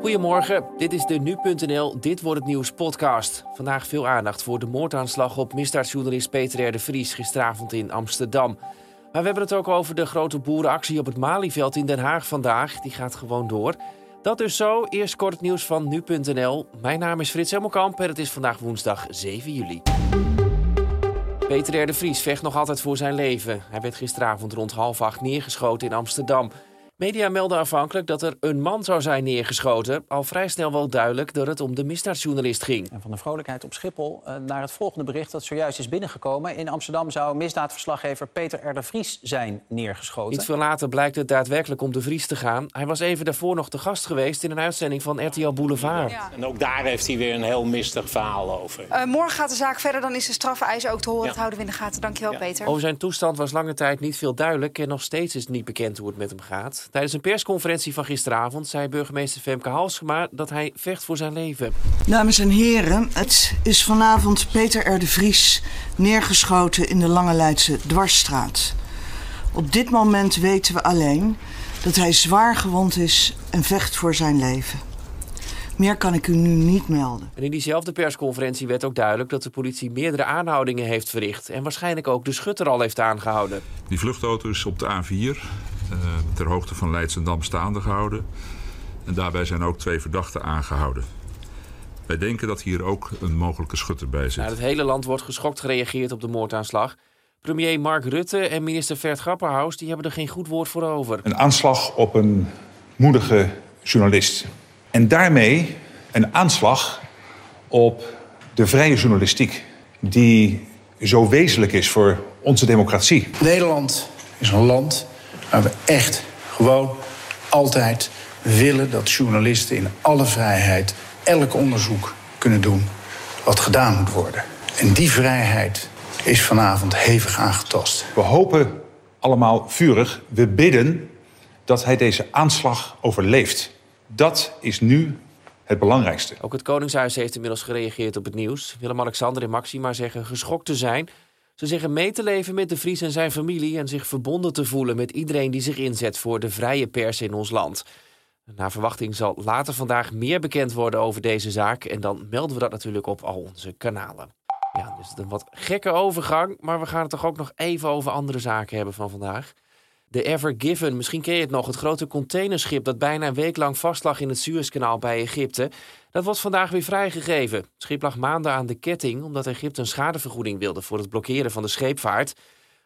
Goedemorgen, dit is de Nu.nl Dit Wordt Het Nieuws podcast. Vandaag veel aandacht voor de moordaanslag op misdaadjournalist Peter R. de Vries gisteravond in Amsterdam. Maar we hebben het ook over de grote boerenactie op het Malieveld in Den Haag vandaag. Die gaat gewoon door. Dat dus zo. Eerst kort nieuws van Nu.nl. Mijn naam is Frits Hemmelkamp en het is vandaag woensdag 7 juli. Peter R. de Vries vecht nog altijd voor zijn leven. Hij werd gisteravond rond half acht neergeschoten in Amsterdam. Media melden afhankelijk dat er een man zou zijn neergeschoten. Al vrij snel wel duidelijk dat het om de misdaadjournalist ging. En van de vrolijkheid op Schiphol uh, naar het volgende bericht dat zojuist is binnengekomen. In Amsterdam zou misdaadverslaggever Peter R. de Vries zijn neergeschoten. Niet veel later blijkt het daadwerkelijk om de Vries te gaan. Hij was even daarvoor nog te gast geweest in een uitzending van RTL Boulevard. Ja. En ook daar heeft hij weer een heel mistig verhaal over. Uh, morgen gaat de zaak verder, dan is de strafeis ook te horen. Ja. Dat houden we in de gaten. Dankjewel, Peter. Over zijn toestand was lange tijd niet veel duidelijk. En nog steeds is het niet bekend hoe het met hem gaat. Tijdens een persconferentie van gisteravond zei burgemeester Femke Halsema dat hij vecht voor zijn leven. Dames en heren, het is vanavond Peter R. de Vries neergeschoten in de Lange Leidse Dwarsstraat. Op dit moment weten we alleen dat hij zwaar gewond is en vecht voor zijn leven. Meer kan ik u nu niet melden. En in diezelfde persconferentie werd ook duidelijk dat de politie meerdere aanhoudingen heeft verricht. En waarschijnlijk ook de schutter al heeft aangehouden. Die vluchtauto is op de A4 uh, ter hoogte van Leidsendam staande gehouden. En daarbij zijn ook twee verdachten aangehouden. Wij denken dat hier ook een mogelijke schutter bij zit. Nou, het hele land wordt geschokt gereageerd op de moordaanslag. Premier Mark Rutte en minister Vert Grapperhaus die hebben er geen goed woord voor over. Een aanslag op een moedige journalist. En daarmee een aanslag op de vrije journalistiek, die zo wezenlijk is voor onze democratie. Nederland is een land waar we echt gewoon altijd willen dat journalisten in alle vrijheid elk onderzoek kunnen doen wat gedaan moet worden. En die vrijheid is vanavond hevig aangetast. We hopen allemaal vurig, we bidden dat hij deze aanslag overleeft. Dat is nu het belangrijkste. Ook het Koningshuis heeft inmiddels gereageerd op het nieuws. Willem-Alexander en Maxima zeggen geschokt te zijn. Ze zeggen mee te leven met de Vries en zijn familie en zich verbonden te voelen met iedereen die zich inzet voor de vrije pers in ons land. Na verwachting zal later vandaag meer bekend worden over deze zaak en dan melden we dat natuurlijk op al onze kanalen. Ja, dus een wat gekke overgang, maar we gaan het toch ook nog even over andere zaken hebben van vandaag. De Ever Given, misschien ken je het nog, het grote containerschip dat bijna een week lang vastlag in het Suezkanaal bij Egypte. Dat wordt vandaag weer vrijgegeven. Het schip lag maanden aan de ketting omdat Egypte een schadevergoeding wilde voor het blokkeren van de scheepvaart.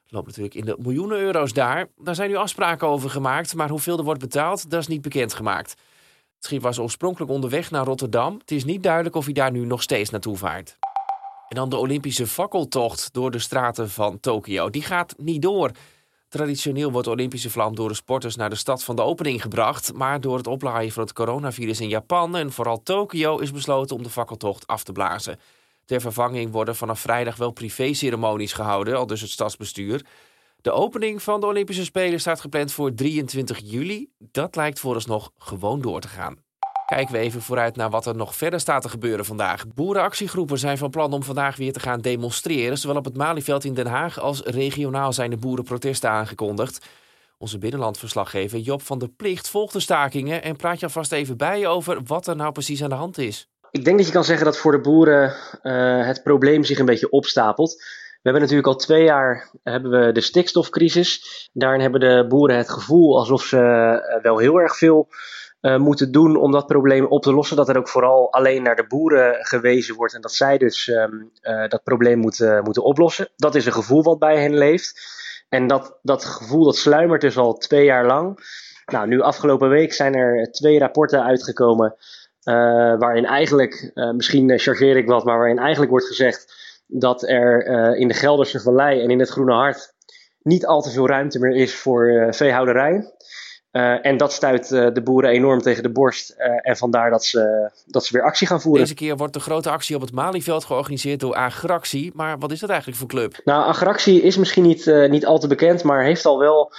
Het loopt natuurlijk in de miljoenen euro's daar. Daar zijn nu afspraken over gemaakt, maar hoeveel er wordt betaald, dat is niet bekendgemaakt. Het schip was oorspronkelijk onderweg naar Rotterdam. Het is niet duidelijk of hij daar nu nog steeds naartoe vaart. En dan de Olympische fakkeltocht door de straten van Tokio. Die gaat niet door. Traditioneel wordt de Olympische vlam door de sporters naar de stad van de opening gebracht. Maar door het oplaaien van het coronavirus in Japan en vooral Tokio is besloten om de fakkeltocht af te blazen. Ter vervanging worden vanaf vrijdag wel privé-ceremonies gehouden, al dus het stadsbestuur. De opening van de Olympische Spelen staat gepland voor 23 juli. Dat lijkt vooralsnog gewoon door te gaan. Kijken we even vooruit naar wat er nog verder staat te gebeuren vandaag. Boerenactiegroepen zijn van plan om vandaag weer te gaan demonstreren. Zowel op het Malieveld in Den Haag als regionaal zijn de boerenprotesten aangekondigd. Onze binnenlandverslaggever Job van der Plicht volgt de stakingen en praat je alvast even bij over wat er nou precies aan de hand is. Ik denk dat je kan zeggen dat voor de boeren uh, het probleem zich een beetje opstapelt. We hebben natuurlijk al twee jaar hebben we de stikstofcrisis. Daarin hebben de boeren het gevoel alsof ze uh, wel heel erg veel uh, moeten doen om dat probleem op te lossen. Dat er ook vooral alleen naar de boeren gewezen wordt en dat zij dus um, uh, dat probleem moeten, moeten oplossen. Dat is een gevoel wat bij hen leeft. En dat, dat gevoel dat sluimert dus al twee jaar lang. Nou, nu afgelopen week zijn er twee rapporten uitgekomen. Uh, waarin eigenlijk, misschien chargeer ik wat, maar waarin eigenlijk wordt gezegd dat er in de Gelderse Vallei en in het Groene Hart niet al te veel ruimte meer is voor veehouderij. Uh, en dat stuit uh, de boeren enorm tegen de borst. Uh, en vandaar dat ze, dat ze weer actie gaan voeren. Deze keer wordt de grote actie op het Malieveld georganiseerd door Agractie. Maar wat is dat eigenlijk voor club? Nou, Agractie is misschien niet, niet al te bekend, maar heeft al wel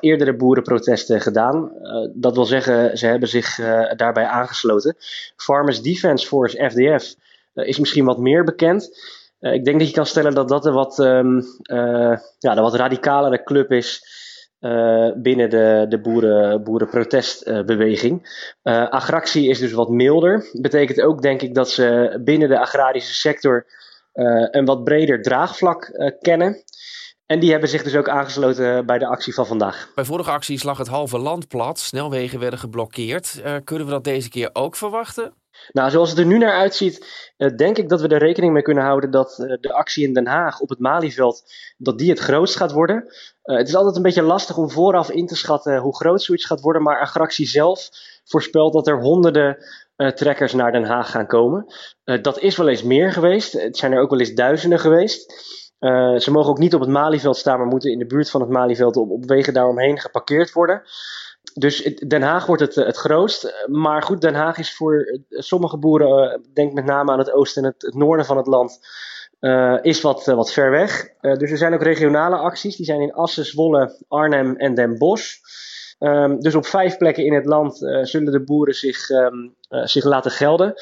eerdere boerenprotesten gedaan. dat wil zeggen, ze hebben zich daarbij aangesloten. Farmers Defence Force, FDF, is misschien wat meer bekend. ik denk dat je kan stellen dat dat een wat, um, ja, de wat radicalere club is. Binnen de, de boeren, boerenprotestbeweging. Uh, agractie is dus wat milder. Betekent ook, denk ik, dat ze binnen de agrarische sector een wat breder draagvlak kennen. En die hebben zich dus ook aangesloten bij de actie van vandaag. Bij vorige acties lag het halve land plat, snelwegen werden geblokkeerd. kunnen we dat deze keer ook verwachten? Nou, zoals het er nu naar uitziet, uh, denk ik dat we er rekening mee kunnen houden dat uh, de actie in Den Haag op het Malieveld, dat die het grootst gaat worden. Uh, het is altijd een beetje lastig om vooraf in te schatten hoe groot zoiets gaat worden, maar Agractie zelf voorspelt dat er honderden trekkers naar Den Haag gaan komen. dat is wel eens meer geweest, het zijn er ook wel eens duizenden geweest. ze mogen ook niet op het Malieveld staan, maar moeten in de buurt van het Malieveld op, op wegen daaromheen geparkeerd worden. Dus Den Haag wordt het, eh, het grootst. Maar goed, Den Haag is voor eh, sommige boeren, eh, denk met name aan het oosten en het, noorden van het land, is wat, wat ver weg. Dus er zijn ook regionale acties. Die zijn in Assen, Zwolle, Arnhem en Den Bosch. Um, dus op vijf plekken in het land uh, zullen de boeren zich, um, zich laten gelden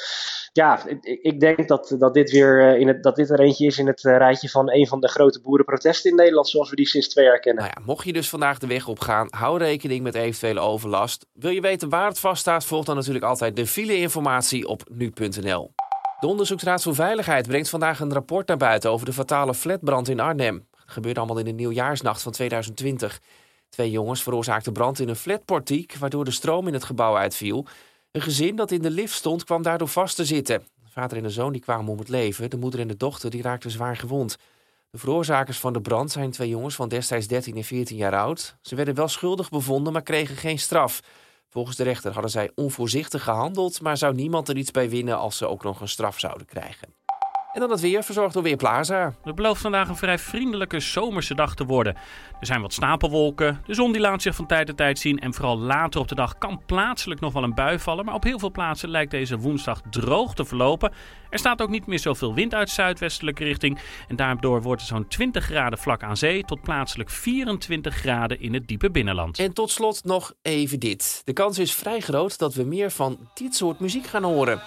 ja, ik, ik, denk dat, dat, dit weer eh, in het, dat dit er eentje is in het eh, rijtje van een van de grote boerenprotesten in Nederland, zoals we die sinds twee jaar kennen. Nou ja, mocht je dus vandaag de weg op gaan, hou rekening met eventuele overlast. Wil je weten waar het vast staat, volg dan natuurlijk altijd de file-informatie op nu.nl. De Onderzoeksraad voor Veiligheid brengt vandaag een rapport naar buiten over de fatale flatbrand in Arnhem. Dat gebeurde allemaal in de nieuwjaarsnacht van 2020. Twee jongens veroorzaakten brand in een flatportiek, waardoor de stroom in het gebouw uitviel. Een gezin dat in de lift stond kwam daardoor vast te zitten. De vader en de zoon die kwamen om het leven. De moeder en de dochter die raakten zwaar gewond. De veroorzakers van de brand zijn twee jongens van destijds 13 en 14 jaar oud. Ze werden wel schuldig bevonden, maar kregen geen straf. Volgens de rechter hadden zij onvoorzichtig gehandeld, maar zou niemand er iets bij winnen als ze ook nog een straf zouden krijgen. En dan het weer, verzorgd door Weerplaza. Het belooft vandaag een vrij vriendelijke zomerse dag te worden. Er zijn wat stapelwolken, de zon die laat zich van tijd tot tijd zien... en vooral later op de dag kan plaatselijk nog wel een bui vallen... maar op heel veel plaatsen lijkt deze woensdag droog te verlopen. Er staat ook niet meer zoveel wind uit zuidwestelijke richting... en daardoor wordt het zo'n 20 graden vlak aan zee... tot plaatselijk 24 graden in het diepe binnenland. En tot slot nog even dit. De kans is vrij groot dat we meer van dit soort muziek gaan horen.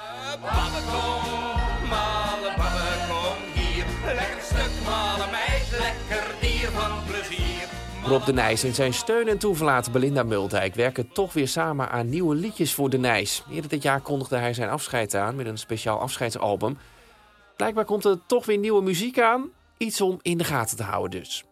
Rob de Nijs en zijn steun en toeverlaat Belinda Muldijk werken toch weer samen aan nieuwe liedjes voor de Nijs. Eerder dit jaar kondigde hij zijn afscheid aan met een speciaal afscheidsalbum. Blijkbaar komt er toch weer nieuwe muziek aan. Iets om in de gaten te houden dus.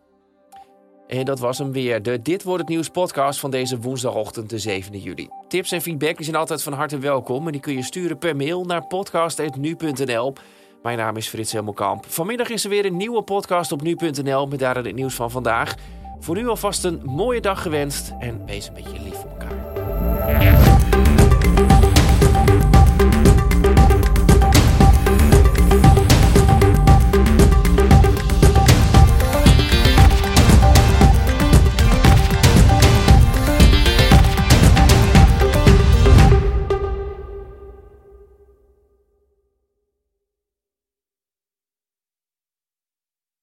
En dat was hem weer, de Dit Wordt Het Nieuws podcast van deze woensdagochtend, de 7 juli. Tips en feedback zijn altijd van harte welkom en die kun je sturen per mail naar podcast.nu.nl. Mijn naam is Frits Helmelkamp. Vanmiddag is er weer een nieuwe podcast op nu.nl met daarin het nieuws van vandaag. Voor nu alvast een mooie dag gewenst en wees een beetje lief voor elkaar.